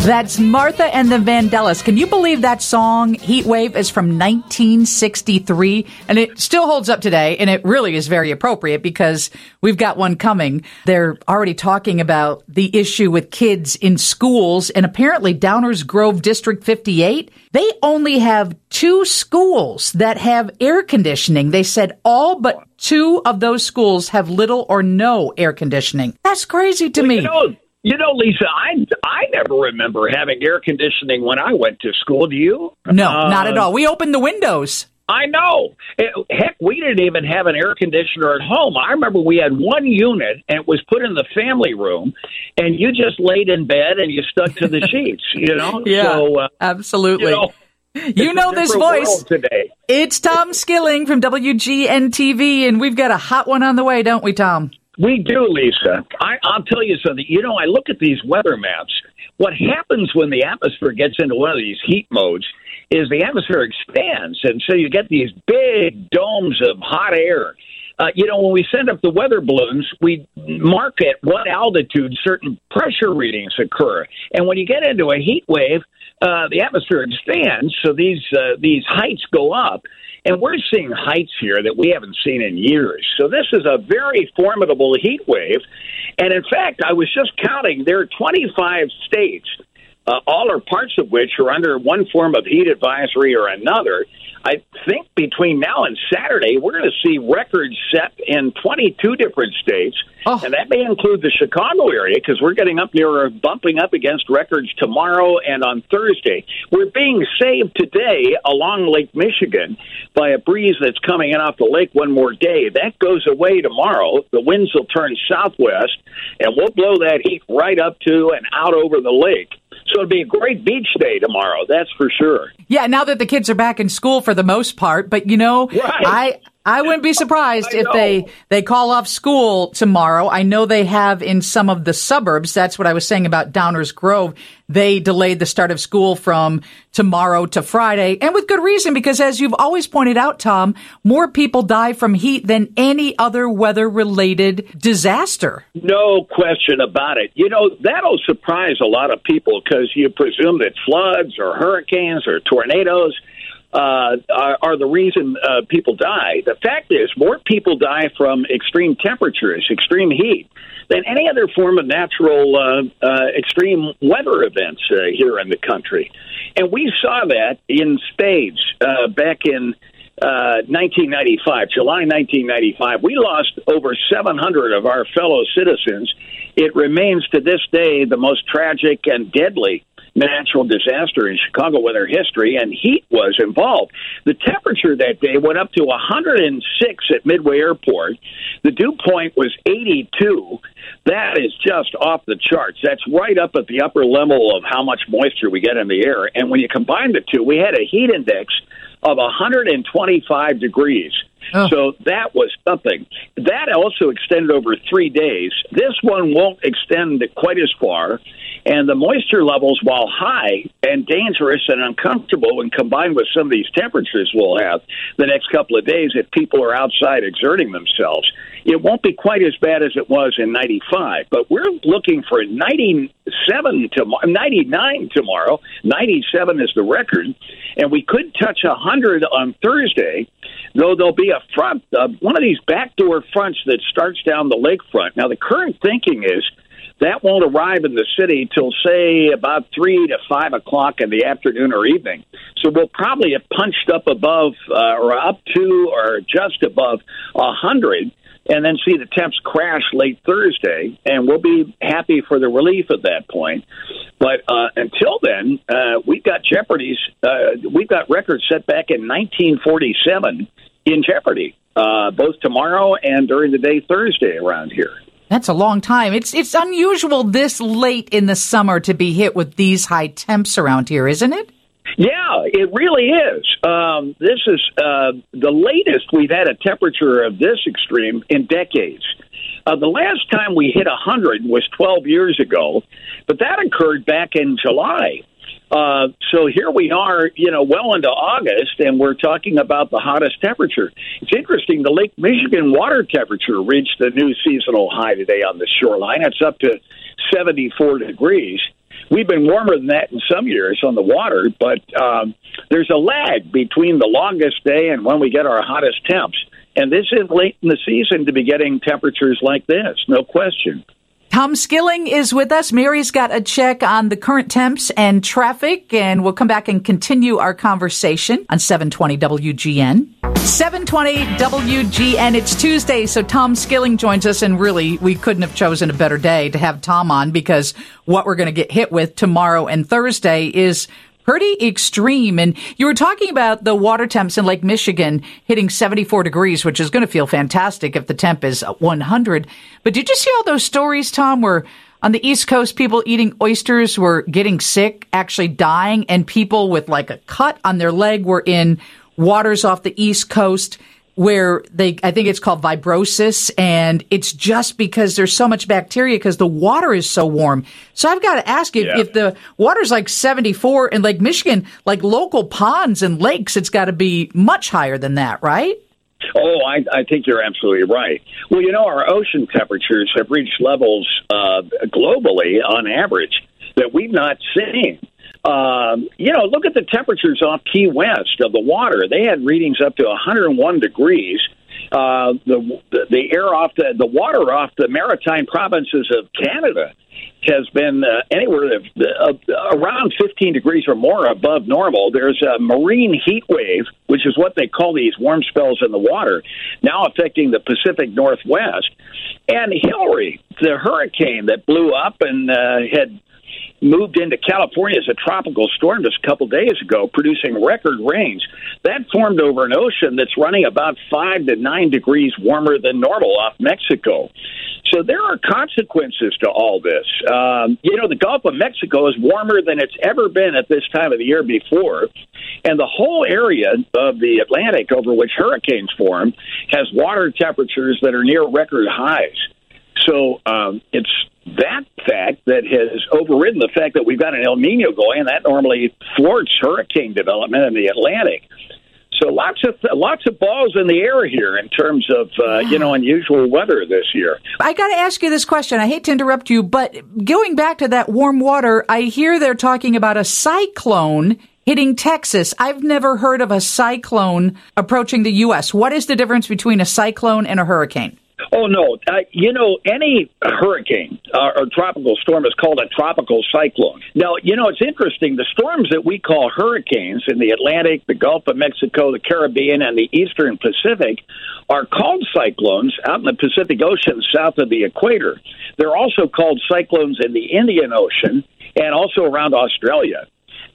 That's Martha and the Vandellas. Can you believe that song, Heat Wave, is from 1963? And it still holds up today, and it really is very appropriate because we've got one coming. They're already talking about the issue with kids in schools, and apparently Downers Grove District 58, they only have two schools that have air conditioning. They said all but two of those schools have little or no air conditioning. That's crazy to me. You know, Lisa, I I never remember having air conditioning when I went to school. Do you? No, Uh, not at all. We opened the windows. I know. Eh, Heck, we didn't even have an air conditioner at home. I remember we had one unit, and it was put in the family room, and you just laid in bed and you stuck to the sheets. You know. Yeah, So, uh, absolutely. you know, You know this voice. today. It's Tom Skilling from WGN TV, and we've got a hot one on the way, don't we, Tom? We do, Lisa. I, I'll tell you something. You know, I look at these weather maps. What happens when the atmosphere gets into one of these heat modes is the atmosphere expands, and so you get these big domes of hot air. Uh, you know, when we send up the weather balloons, we mark at what altitude certain pressure readings occur. And when you get into a heat wave, uh, the atmosphere expands, so these uh, these heights go up. And we're seeing heights here that we haven't seen in years. So this is a very formidable heat wave. And in fact, I was just counting, there are 25 states, uh, all or parts of which are under one form of heat advisory or another. I think between now and Saturday, we're going to see records set in 22 different states. Oh. And that may include the Chicago area because we're getting up near, bumping up against records tomorrow and on Thursday. We're being saved today along Lake Michigan by a breeze that's coming in off the lake one more day. That goes away tomorrow. The winds will turn southwest, and we'll blow that heat right up to and out over the lake. So it'll be a great beach day tomorrow, that's for sure. Yeah, now that the kids are back in school for the most part, but you know, Right. I I wouldn't be surprised I if know. they they call off school tomorrow. I know they have in some of the suburbs. That's what I was saying about Downers Grove. They delayed the start of school from tomorrow to Friday, and with good reason because as you've always pointed out, Tom, more people die from heat than any other weather related disaster. No question about it. You know, that'll surprise a lot of people because you presume that floods or hurricanes or tornadoes uh, are, are the reason uh, people die. The fact is, more people die from extreme temperatures, extreme heat, than any other form of natural uh, uh, extreme weather events uh, here in the country. And we saw that in spades uh, back in uh, 1995, July 1995. We lost over 700 of our fellow citizens. It remains to this day the most tragic and deadly natural disaster in Chicago weather history, and heat was involved. The temperature that day went up to 106 at Midway Airport. The dew point was 82. That is just off the charts. That's right up at the upper level of how much moisture we get in the air. And when you combine the two, we had a heat index of 125 degrees. Oh. So that was something. That also extended over three days. This one won't extend quite as far. And the moisture levels, while high and dangerous and uncomfortable, when combined with some of these temperatures we'll have the next couple of days, if people are outside exerting themselves, it won't be quite as bad as it was in 95. But we're looking for 97 tomorrow, 99 tomorrow. 97 is the record. And we could touch 100 on Thursday, though there'll be a front, uh, one of these backdoor fronts that starts down the lakefront. Now, the current thinking is that won't arrive in the city till say about three to five o'clock in the afternoon or evening. So we'll probably have punched up above uh, or up to or just above a hundred, and then see the temps crash late Thursday, and we'll be happy for the relief at that point. But uh, until then, uh, we've got jeopardies. Uh, we've got records set back in 1947 in jeopardy, uh, both tomorrow and during the day Thursday around here. That's a long time. It's it's unusual this late in the summer to be hit with these high temps around here, isn't it? Yeah, it really is. Um, this is uh, the latest we've had a temperature of this extreme in decades. Uh, the last time we hit 100 was 12 years ago, but that occurred back in July. Uh, so here we are, you know, well into August, and we're talking about the hottest temperature. It's interesting. The Lake Michigan water temperature reached a new seasonal high today on the shoreline. It's up to 74 degrees. We've been warmer than that in some years on the water, but um, there's a lag between the longest day and when we get our hottest temps. And this is late in the season to be getting temperatures like this, no question. Tom Skilling is with us. Mary's got a check on the current temps and traffic, and we'll come back and continue our conversation on 720 WGN. 720 WGN. It's Tuesday, so Tom Skilling joins us, and really, we couldn't have chosen a better day to have Tom on because what we're going to get hit with tomorrow and Thursday is pretty extreme. And you were talking about the water temps in Lake Michigan hitting 74 degrees, which is going to feel fantastic if the temp is 100. But did you see all those stories, Tom, where on the East Coast, people eating oysters were getting sick, actually dying, and people with like a cut on their leg were in waters off the East Coast where they, I think it's called vibrosis, and it's just because there's so much bacteria because the water is so warm. So I've got to ask you, yeah. if the water's like 74 in Lake Michigan, like local ponds and lakes, it's got to be much higher than that, right? Oh, I, I think you're absolutely right. Well, you know, our ocean temperatures have reached levels uh, globally on average that we've not seen um, you know, look at the temperatures off Key West of the water. They had readings up to 101 degrees. Uh, the the air off the the water off the maritime provinces of Canada has been uh, anywhere uh, around 15 degrees or more above normal. There's a marine heat wave, which is what they call these warm spells in the water, now affecting the Pacific Northwest. And Hilary, the hurricane that blew up and uh, had moved into California as a tropical storm just a couple days ago, producing record rains. That formed over an ocean that's running about five to nine degrees warmer than normal off Mexico. So there are consequences to all this. Um, you know, the Gulf of Mexico is warmer than it's ever been at this time of the year before. And the whole area of the Atlantic over which hurricanes form has water temperatures that are near record highs. So um, it's that fact that has overridden the fact that we've got an El Nino going, and that normally thwarts hurricane development in the Atlantic. So lots of lots of balls in the air here in terms of uh, you know unusual weather this year. I got to ask you this question. I hate to interrupt you, but going back to that warm water, I hear they're talking about a cyclone hitting Texas. I've never heard of a cyclone approaching the U.S. What is the difference between a cyclone and a hurricane? Oh no! Uh, you know, any hurricane uh, or tropical storm is called a tropical cyclone. Now, you know, it's interesting. The storms that we call hurricanes in the Atlantic, the Gulf of Mexico, the Caribbean, and the Eastern Pacific are called cyclones out in the Pacific Ocean south of the equator. They're also called cyclones in the Indian Ocean and also around Australia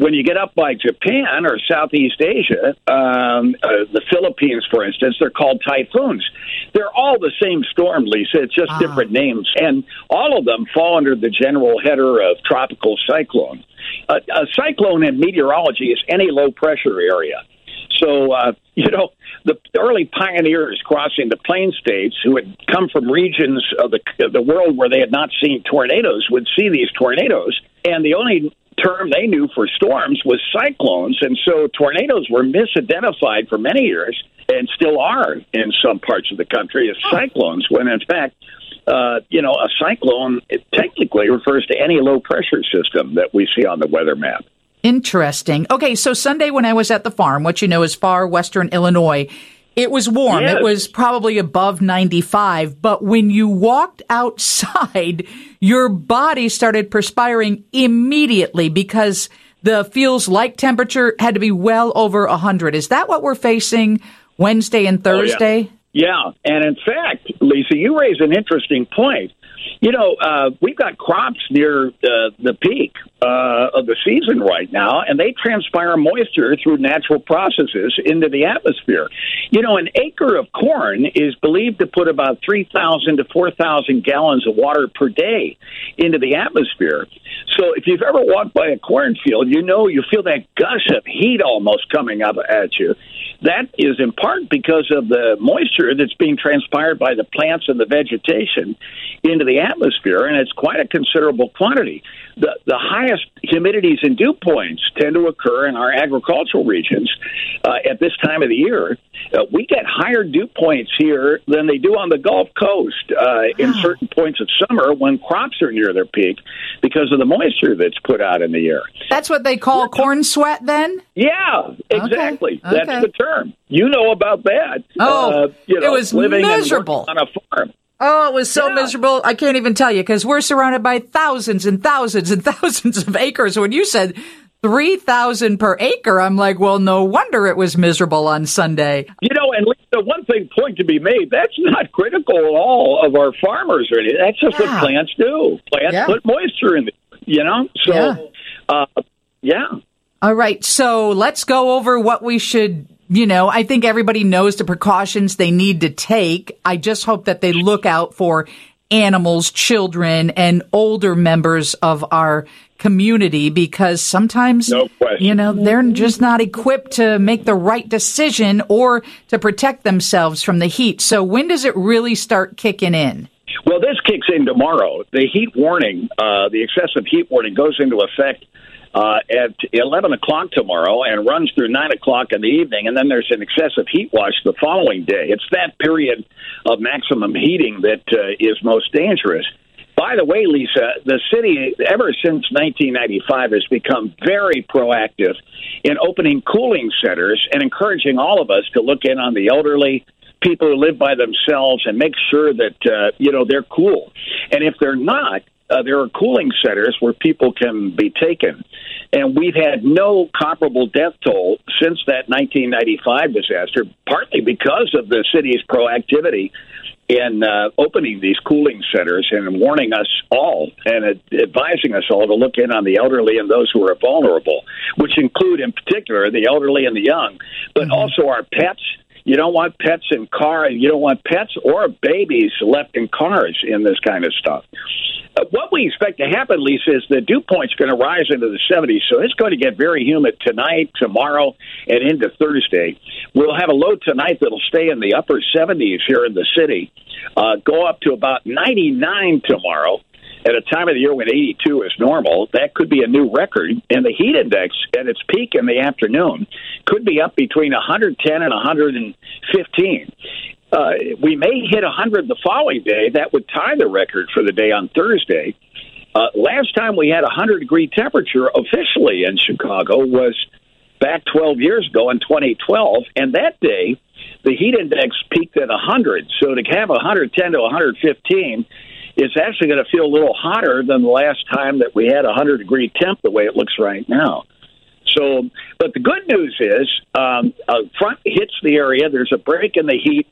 when you get up by Japan or Southeast Asia, um, uh, the Philippines, for instance, they're called typhoons. They're all the same storm, Lisa. It's just ah. different names. And all of them fall under the general header of tropical cyclone. Uh, a cyclone in meteorology is any low pressure area. So, uh, you know, the early pioneers crossing the plain states who had come from regions of the, of the world where they had not seen tornadoes would see these tornadoes. And the only term they knew for storms was cyclones. And so tornadoes were misidentified for many years and still are in some parts of the country as cyclones, when in fact, uh, you know, a cyclone technically refers to any low pressure system that we see on the weather map. Interesting. Okay, so Sunday when I was at the farm, what you know is far western Illinois, it was warm. Yes. It was probably above 95. But when you walked outside, your body started perspiring immediately because the feels like temperature had to be well over 100. Is that what we're facing Wednesday and Thursday? Oh, yeah. yeah. And in fact, Lisa, you raise an interesting point. You know, uh, we've got crops near uh, the peak uh, of the season right now, and they transpire moisture through natural processes into the atmosphere. You know, an acre of corn is believed to put about 3,000 to 4,000 gallons of water per day into the atmosphere. So if you've ever walked by a cornfield, you know you feel that gush of heat almost coming up at you. That is in part because of the moisture that's being transpired by the plants and the vegetation into the atmosphere, and it's quite a considerable quantity. The, the highest humidities and dew points tend to occur in our agricultural regions uh, at this time of the year. Uh, we get higher dew points here than they do on the Gulf Coast uh, in certain points of summer when crops are near their peak because of the moisture that's put out in the air. That's what they call corn sweat, then? Yeah, exactly. Okay. That's the term. You know about that. Oh, uh, you know, it was living miserable. on a farm. Oh, it was so Yeah. miserable. I can't even tell you because we're surrounded by thousands and thousands and thousands of acres. When you said 3,000 per acre, I'm like, well, no wonder it was miserable on Sunday. You know, and Lisa, one thing point to be made, that's not critical at all of our farmers or anything. That's just Yeah. what plants do. Plants Yeah. put moisture in it, you know? So, Yeah. uh, yeah. All right. So let's go over what we should, you know, I think everybody knows the precautions they need to take. I just hope that they look out for animals, children, and older members of our community because sometimes, No you know, they're just not equipped to make the right decision or to protect themselves from the heat. So when does it really start kicking in? Well, this kicks in tomorrow. The heat warning, uh, the excessive heat warning, goes into effect uh, at 11 o'clock tomorrow and runs through 9 o'clock in the evening. And then there's an excessive heat watch the following day. It's that period of maximum heating that uh, is most dangerous. By the way, Lisa, the city, ever since 1995, has become very proactive in opening cooling centers and encouraging all of us to look in on the elderly, people who live by themselves, and make sure that uh, you know they're cool. And if they're not, uh, there are cooling centers where people can be taken. And we've had no comparable death toll since that 1995 disaster, partly because of the city's proactivity in uh, opening these cooling centers and warning us all and ad- advising us all to look in on the elderly and those who are vulnerable, which include, in particular, the elderly and the young, but also our pets. You don't want pets in cars. You don't want pets or babies left in cars in this kind of stuff. Uh, what we expect to happen, Lisa, is the dew point's going to rise into the 70s, so it's going to get very humid tonight, tomorrow, and into Thursday. We'll have a low tonight that'll stay in the upper 70s here in the city, uh, go up to about 99 tomorrow. At a time of the year when 82 is normal, that could be a new record. And the heat index at its peak in the afternoon could be up between 110 and 115 uh, we may hit 100 the following day. That would tie the record for the day on Thursday. Uh, last time we had a 100 degree temperature officially in Chicago was back 12 years ago in 2012, and that day the heat index peaked at 100. So to have 110 to 115 is actually going to feel a little hotter than the last time that we had a 100 degree temp the way it looks right now. So, but the good news is um, a front hits the area. There's a break in the heat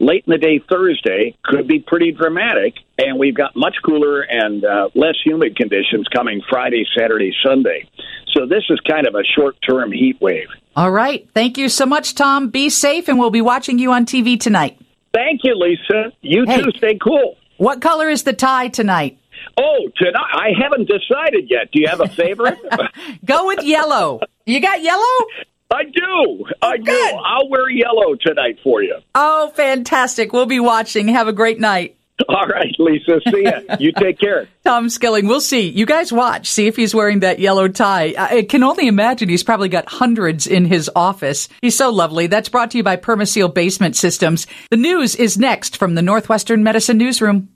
late in the day Thursday could be pretty dramatic, and we've got much cooler and uh, less humid conditions coming Friday, Saturday, Sunday. So this is kind of a short-term heat wave. All right. Thank you so much, Tom. Be safe, and we'll be watching you on TV tonight. Thank you, Lisa. You Hey. too. Stay cool. What color is the tie tonight? Oh, tonight I haven't decided yet. Do you have a favorite? Go with yellow. You got yellow? I do. Oh, I do. I'll wear yellow tonight for you. Oh, fantastic. We'll be watching. Have a great night. All right, Lisa. See ya. You take care. Tom Skilling, we'll see. You guys watch. See if he's wearing that yellow tie. I I can only imagine he's probably got hundreds in his office. He's so lovely. That's brought to you by Permaseal Basement Systems. The news is next from the Northwestern Medicine Newsroom.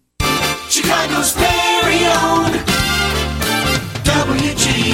Chicago's very own WGN.